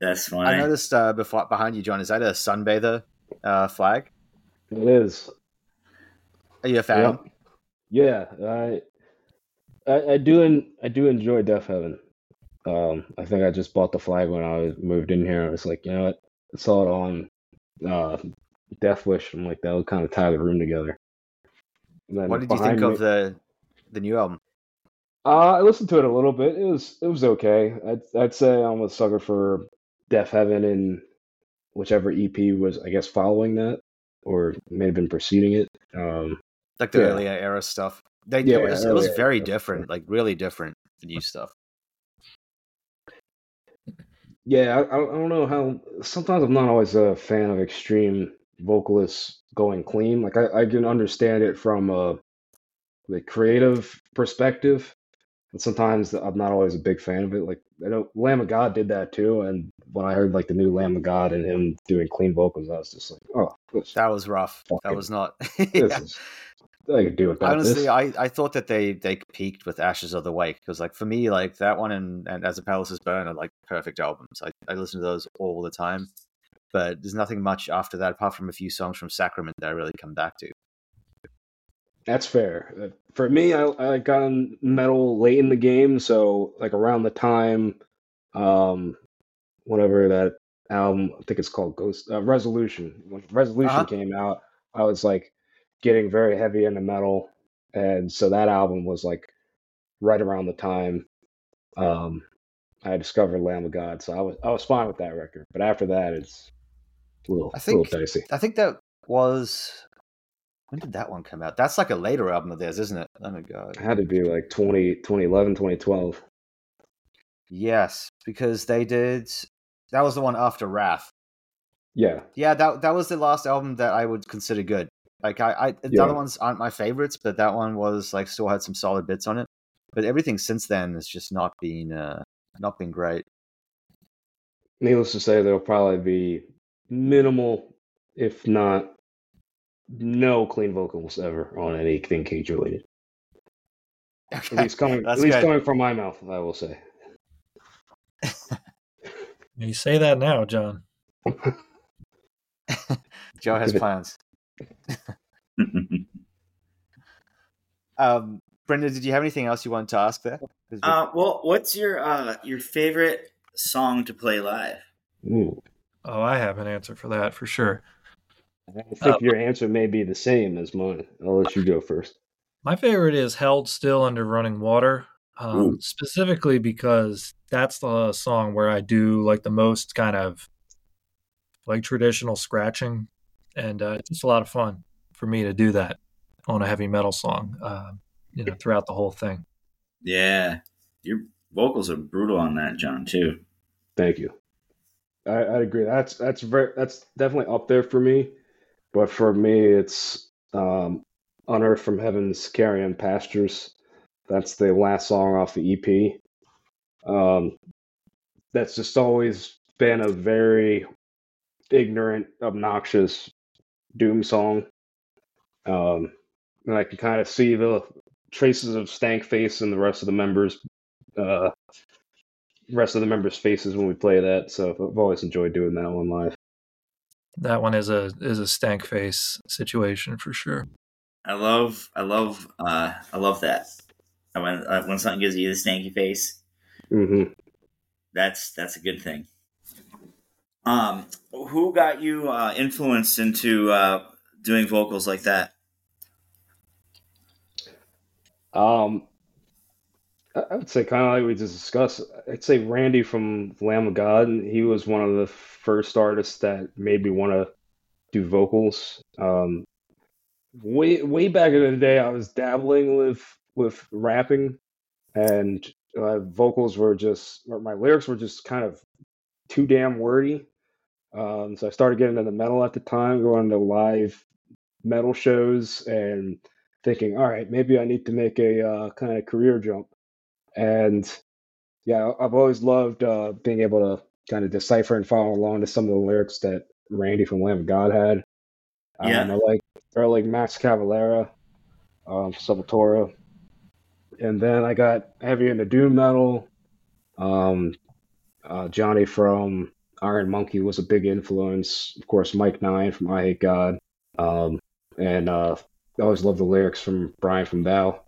That's funny I noticed uh, before behind you, John. Is that a sunbather uh, flag? It is. Are you a fan? Yeah, yeah. I, I, I do, en- I do enjoy Deafheaven. Um, I think I just bought the flag when I moved in here. I was like, you know what? I saw it on uh, Deathwish. I'm like, that would kind of tie the room together. What did you think of the the new album? Uh, I listened to it a little bit. It was it was okay. I'd I'd say I'm a sucker for Deafheaven and whichever EP was I guess following that or may have been preceding it. Um, Like the Yeah. earlier era stuff. They Yeah, it was, it was very era different, like really different. New stuff. yeah, I, I don't know how. Sometimes I'm not always a fan of extreme vocalists going clean. Like I, I can understand it from a the creative perspective, but sometimes I'm not always a big fan of it. Like I know Lamb of God did that too, and when I heard like the new Lamb of God and him doing clean vocals, I was just like, oh, That was rough. That was not. Yeah. is I could do without Honestly, this. I, I thought that they, they peaked with Ashes of the Wake because like for me like that one and, and As the Palaces Burn are like perfect albums. I, I listen to those all the time, but there's nothing much after that apart from a few songs from Sacrament that I really come back to. That's fair. For me, I, I got on metal late in the game, so like around the time, um, whatever that album, I think it's called Ghost uh, Resolution. When Resolution Uh-huh. came out, I was like getting very heavy into metal, and so that album was like right around the time um, I discovered Lamb of God. So I was I was fine with that record, but after that, it's a little, I a little dicey. I think that was when did that one come out? That's like a later album of theirs, isn't it? Oh my god. It had to be like 20, 2011, 2012. Yes, because they did that was the one after Wrath. Yeah, Yeah, that that was the last album that I would consider good. Like I, I the Yeah. other ones aren't my favorites, but that one was like still had some solid bits on it. But everything since then has just not been uh not been great. needless to say, there'll probably be minimal, if not no, clean vocals ever on anything cage related. At least coming, at least good. coming from my mouth, I will say. You say that now, John. Joe has plans. Um, Brendan, did you have anything else you wanted to ask there? uh, well, what's your uh, your favorite song to play live? Ooh. Oh, I have an answer for that for sure. I think Oh. your answer may be the same as mine. I'll let you go first. My favorite is Held Still Under Running Water, um, specifically because that's the song where I do like the most kind of like traditional scratching. And uh, it's just a lot of fun for me to do that on a heavy metal song, uh, you know, throughout the whole thing. Yeah, your vocals are brutal on that, John. Too. Thank you. I, I agree. That's that's very that's definitely up there for me. But for me, it's um, "Unearthed from Heaven's Carrion Pastures." That's the last song off the EP. Um, that's just always been a very ignorant, obnoxious doom song. Um, and I can kind of see the traces of Stank Face in the rest of the members, uh, rest of the members' faces when we play that. So I've always enjoyed doing that one live. That one is a is a stank face situation for sure. I love, I love, uh, I love that. When uh, when something gives you the stanky face, hmm that's that's a good thing. Um, who got you uh, influenced into uh, doing vocals like that? Um, I would say kind of like we just discussed. I'd say Randy from Lamb of God. He was one of the first artists that made me want to do vocals. Um, way way back in the day, I was dabbling with with rapping, and uh, vocals were just my lyrics were just kind of too damn wordy. Um, so I started getting into the metal at the time, going to live metal shows and thinking, all right, maybe I need to make a uh, kind of career jump. And yeah, I've always loved uh, being able to kind of decipher and follow along to some of the lyrics that Randy from Lamb of God had. Yeah. Um, I like or like Max Cavalera, um, Sepultura, and then I got heavy into doom metal. Um, uh, Johnny from Iron Monkey was a big influence. Of course, Mike Nine from Eyehategod. Um, and uh, I always loved the lyrics from Brian from Thou.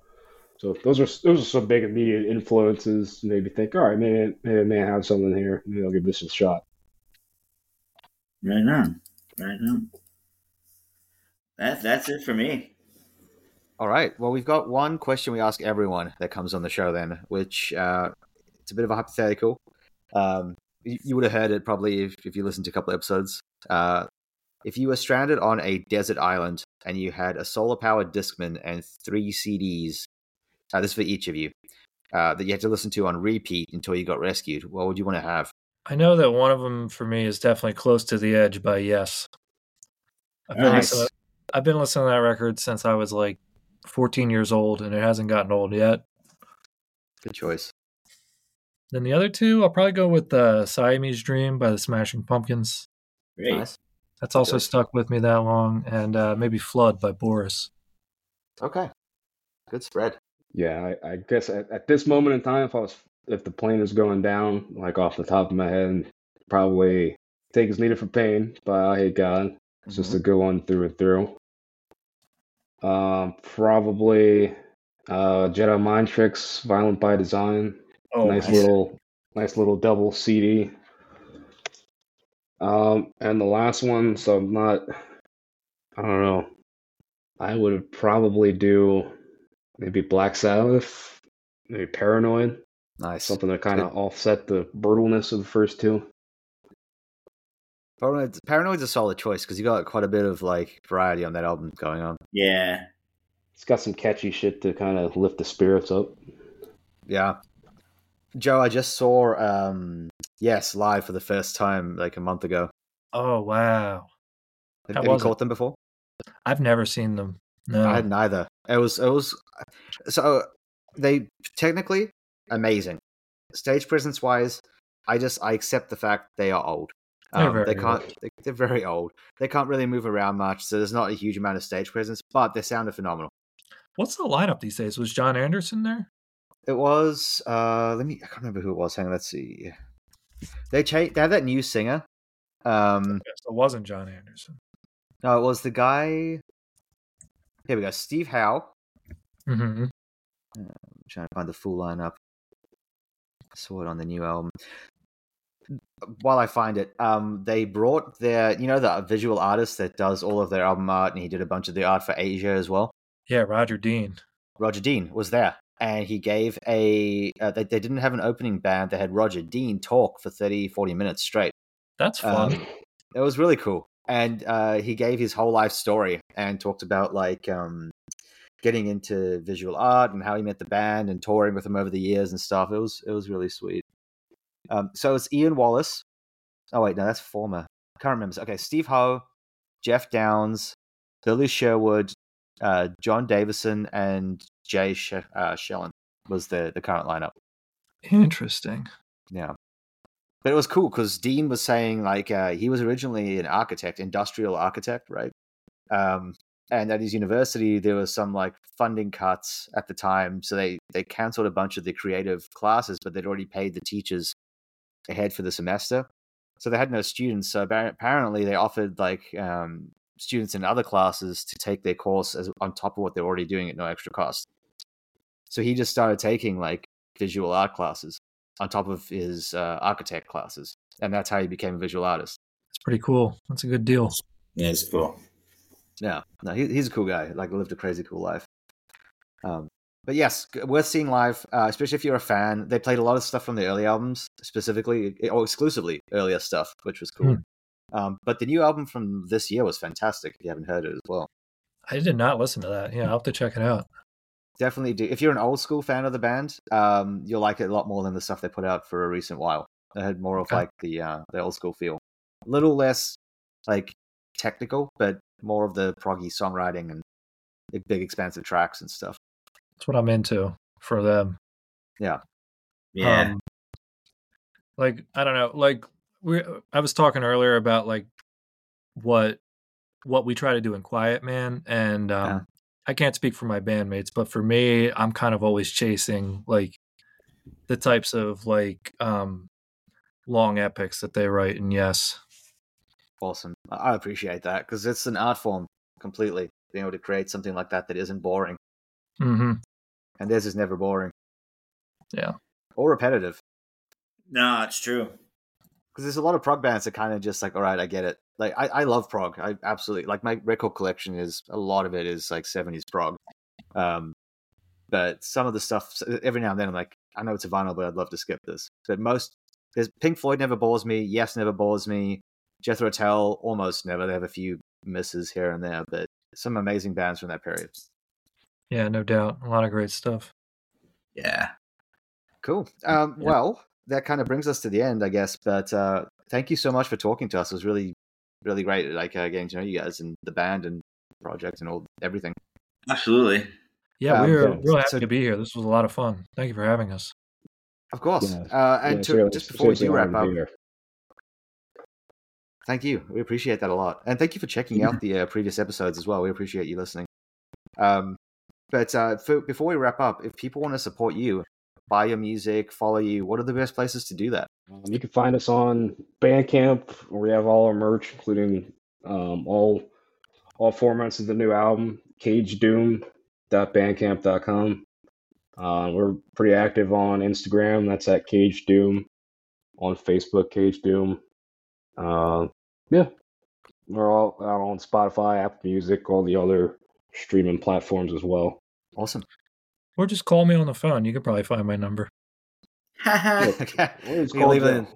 So those are those are some big immediate influences. Maybe think, all right, maybe maybe I may have something here. Maybe I'll give this a shot. Right on, right on. That that's it for me. All right. Well, we've got one question we ask everyone that comes on the show, then, which uh, it's a bit of a hypothetical. Um, you, you would have heard it probably if, if you listened to a couple episodes. Uh, if you were stranded on a desert island and you had a solar powered Discman and three CDs, uh, this is for each of you, uh, that you had to listen to on repeat until you got rescued, what would you want to have? I know that one of them for me is definitely "Close to the Edge" by Yes. I've been, Nice. listening, I've been listening to that record since I was like 14 years old, and it hasn't gotten old yet. Good choice. Then the other two, I'll probably go with uh, "Siamese Dream" by the Smashing Pumpkins. Great. Nice. That's also Good. stuck with me that long, and uh, maybe "Flood" by Boris. Okay. Good spread. Yeah, I, I guess at, at this moment in time, if I was if the plane is going down, like off the top of my head, probably "Take as Needed for Pain" by Eyehategod. It's just a good one through and through. Um, probably uh, Jedi Mind Tricks, Violent by Design. Oh, nice nice. little, nice little double CD. Um, and the last one, so I'm not, I don't know. I would probably do maybe Black Sabbath, maybe Paranoid, Nice. something to kind of offset the brutalness of the first two. Paranoid, Paranoid's a solid choice because you got quite a bit of like variety on that album going on. Yeah. It's got some catchy shit to kind of lift the spirits up. Yeah. Joe, I just saw um Yes live for the first time like a month ago. Oh wow! Have, How have you was it? caught them before? I've never seen them. No, I hadn't either. It was it was so they technically amazing. Stage presence wise, I just I accept the fact they are old. They're Um, they can't. They, they're very old. They can't really move around much, so there's not a huge amount of stage presence. But they sounded phenomenal. What's the lineup these days? Was Jon Anderson there? It was. uh Let me. I can't remember who it was. Hang on. Let's see. They cha- They had that new singer. Um. Yes, it wasn't Jon Anderson. No, it was the guy. Here we go. Steve Howe. hmm I'm trying to find the full lineup. I saw it on the new album. While I find it, um, they brought their, you know, the visual artist that does all of their album art, and he did a bunch of the art for Asia as well. Yeah, Roger Dean. Roger Dean was there, and he gave a. Uh, they, they didn't have an opening band. They had Roger Dean talk for 30, 40 minutes straight. That's fun. Um, it was really cool, and uh, he gave his whole life story and talked about like um, getting into visual art and how he met the band and touring with them over the years and stuff. It was it was really sweet. Um, so it's Ian Wallace. Oh wait, no, that's former. I can't remember. Okay, Steve Howe, Geoff Downes, Billy Sherwood, uh, Jon Davison, and Jay Sh- uh, Schellen was the the current lineup. Interesting. Yeah. But it was cool because Dean was saying like uh, he was originally an architect, industrial architect, right? Um, and at his university there was some like funding cuts at the time, so they they canceled a bunch of the creative classes, but they'd already paid the teachers ahead for the semester, so they had no students. So apparently they offered like um, students in other classes to take their course as on top of what they're already doing at no extra cost. So he just started taking like visual art classes on top of his uh, architect classes, and that's how he became a visual artist. It's pretty cool. That's a good deal. Yeah, it's cool. Yeah, no, he, he's a cool guy. Like lived a crazy cool life. Um, but yes, worth seeing live, uh, especially if you're a fan. They played a lot of stuff from the early albums, specifically or exclusively earlier stuff, which was cool. Um, but the new album from this year was fantastic. If you haven't heard it as well, I did not listen to that. Yeah, I'll have to check it out. Definitely do. If you're an old school fan of the band, um, you'll like it a lot more than the stuff they put out for a recent while. They had more of Okay. like the uh, the old school feel, a little less like technical, but more of the proggy songwriting and big, big expansive tracks and stuff. That's what I'm into for them. Yeah. Um, like I don't know, like we I was talking earlier about like what what we try to do in Quiet Man and um Yeah. I can't speak for my bandmates, but for me, I'm kind of always chasing like the types of like um long epics that they write and yes. Awesome. I I appreciate that because it's an art form completely. Being able to create something like that that isn't boring, mm-hmm. and theirs is never boring. Yeah. Or repetitive. no, it's true. because there's a lot of prog bands that kind of just like, all right, I get it. Like, I, I love prog. I absolutely like my record collection is a lot of it is like 70s prog. Um, but some of the stuff, every now and then, I'm like, I know it's a vinyl, but I'd love to skip this. But most, there's Pink Floyd never bores me. Yes, never bores me. Jethro Tull almost never. They have a few misses here and there, but some amazing bands from that period. Yeah, no doubt. A lot of great stuff. Yeah. Cool. Um, Yeah. Well, that kind of brings us to the end, I guess. But uh, thank you so much for talking to us. It was really, really great, like uh, getting to know you guys and the band and project and all everything. Absolutely. Yeah, Um, we were yeah, real happy so- to be here. This was a lot of fun. Thank you for having us. Of course. Yeah. Uh, and it's to, really- just before we do wrap up, to be here. Thank you. We appreciate that a lot. And thank you for checking out the uh, previous episodes as well. We appreciate you listening. Um, but uh, for, before we wrap up, if people want to support you, buy your music, follow you, what are the best places to do that? Um, you can find us on Bandcamp, where we have all our merch, including um, all all formats of the new album, cageddoom.bandcamp.com. Uh, we're pretty active on Instagram. That's at Cage Doom. On Facebook, Cage Doom. Uh, yeah, we're all out on Spotify, Apple Music, all the other streaming platforms as well. Awesome. Or just call me on the phone. You could probably find my number. okay. We can leave it, in,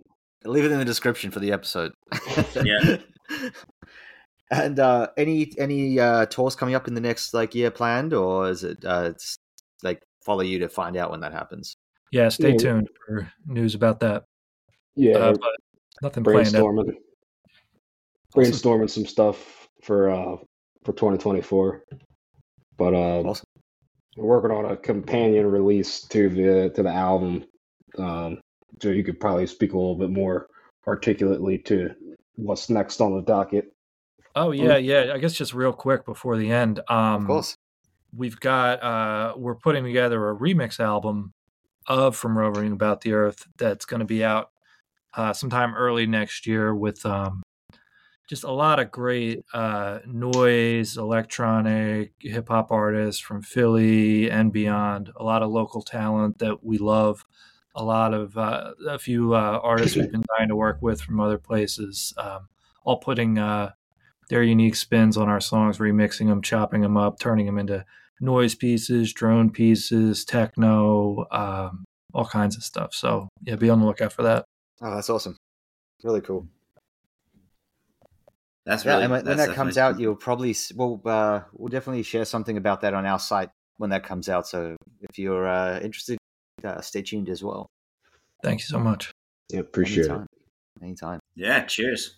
leave it in the description for the episode. Yeah. and uh, any any uh, tours coming up in the next like year planned, or is it uh, it's, like follow you to find out when that happens? Yeah, stay Yeah. tuned for news about that. Yeah, Uh, but nothing planned. brainstorming brainstorming some stuff for uh for 2024 but uh Awesome. We're working on a companion release to the to the album um so you could probably speak a little bit more articulately to what's next on the docket Oh yeah, yeah. I guess just real quick before the end. Um, Of course. we've got uh we're putting together a remix album of from roving about the earth that's going to be out uh sometime early next year with um just a lot of great uh noise electronic hip hop artists from Philly and beyond a lot of local talent that we love a lot of uh, a few uh, artists we've been dying to work with from other places um, all putting uh their unique spins on our songs, remixing them, chopping them up, turning them into noise pieces, drone pieces, techno, um, all kinds of stuff. So yeah, be on the lookout for that. Oh, that's awesome. Really cool. That's Yeah, really. and when, when that comes out, you'll probably s- we'll uh, we'll definitely share something about that on our site when that comes out. So if you're uh, interested, uh, stay tuned as well. Thank you so much. yeah appreciate Anytime. Anytime. Yeah. Cheers.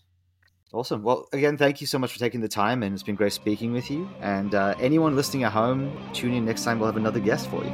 Awesome. Well, again, thank you so much for taking the time, and it's been great speaking with you. And uh, anyone listening at home, tune in next time. We'll have another guest for you.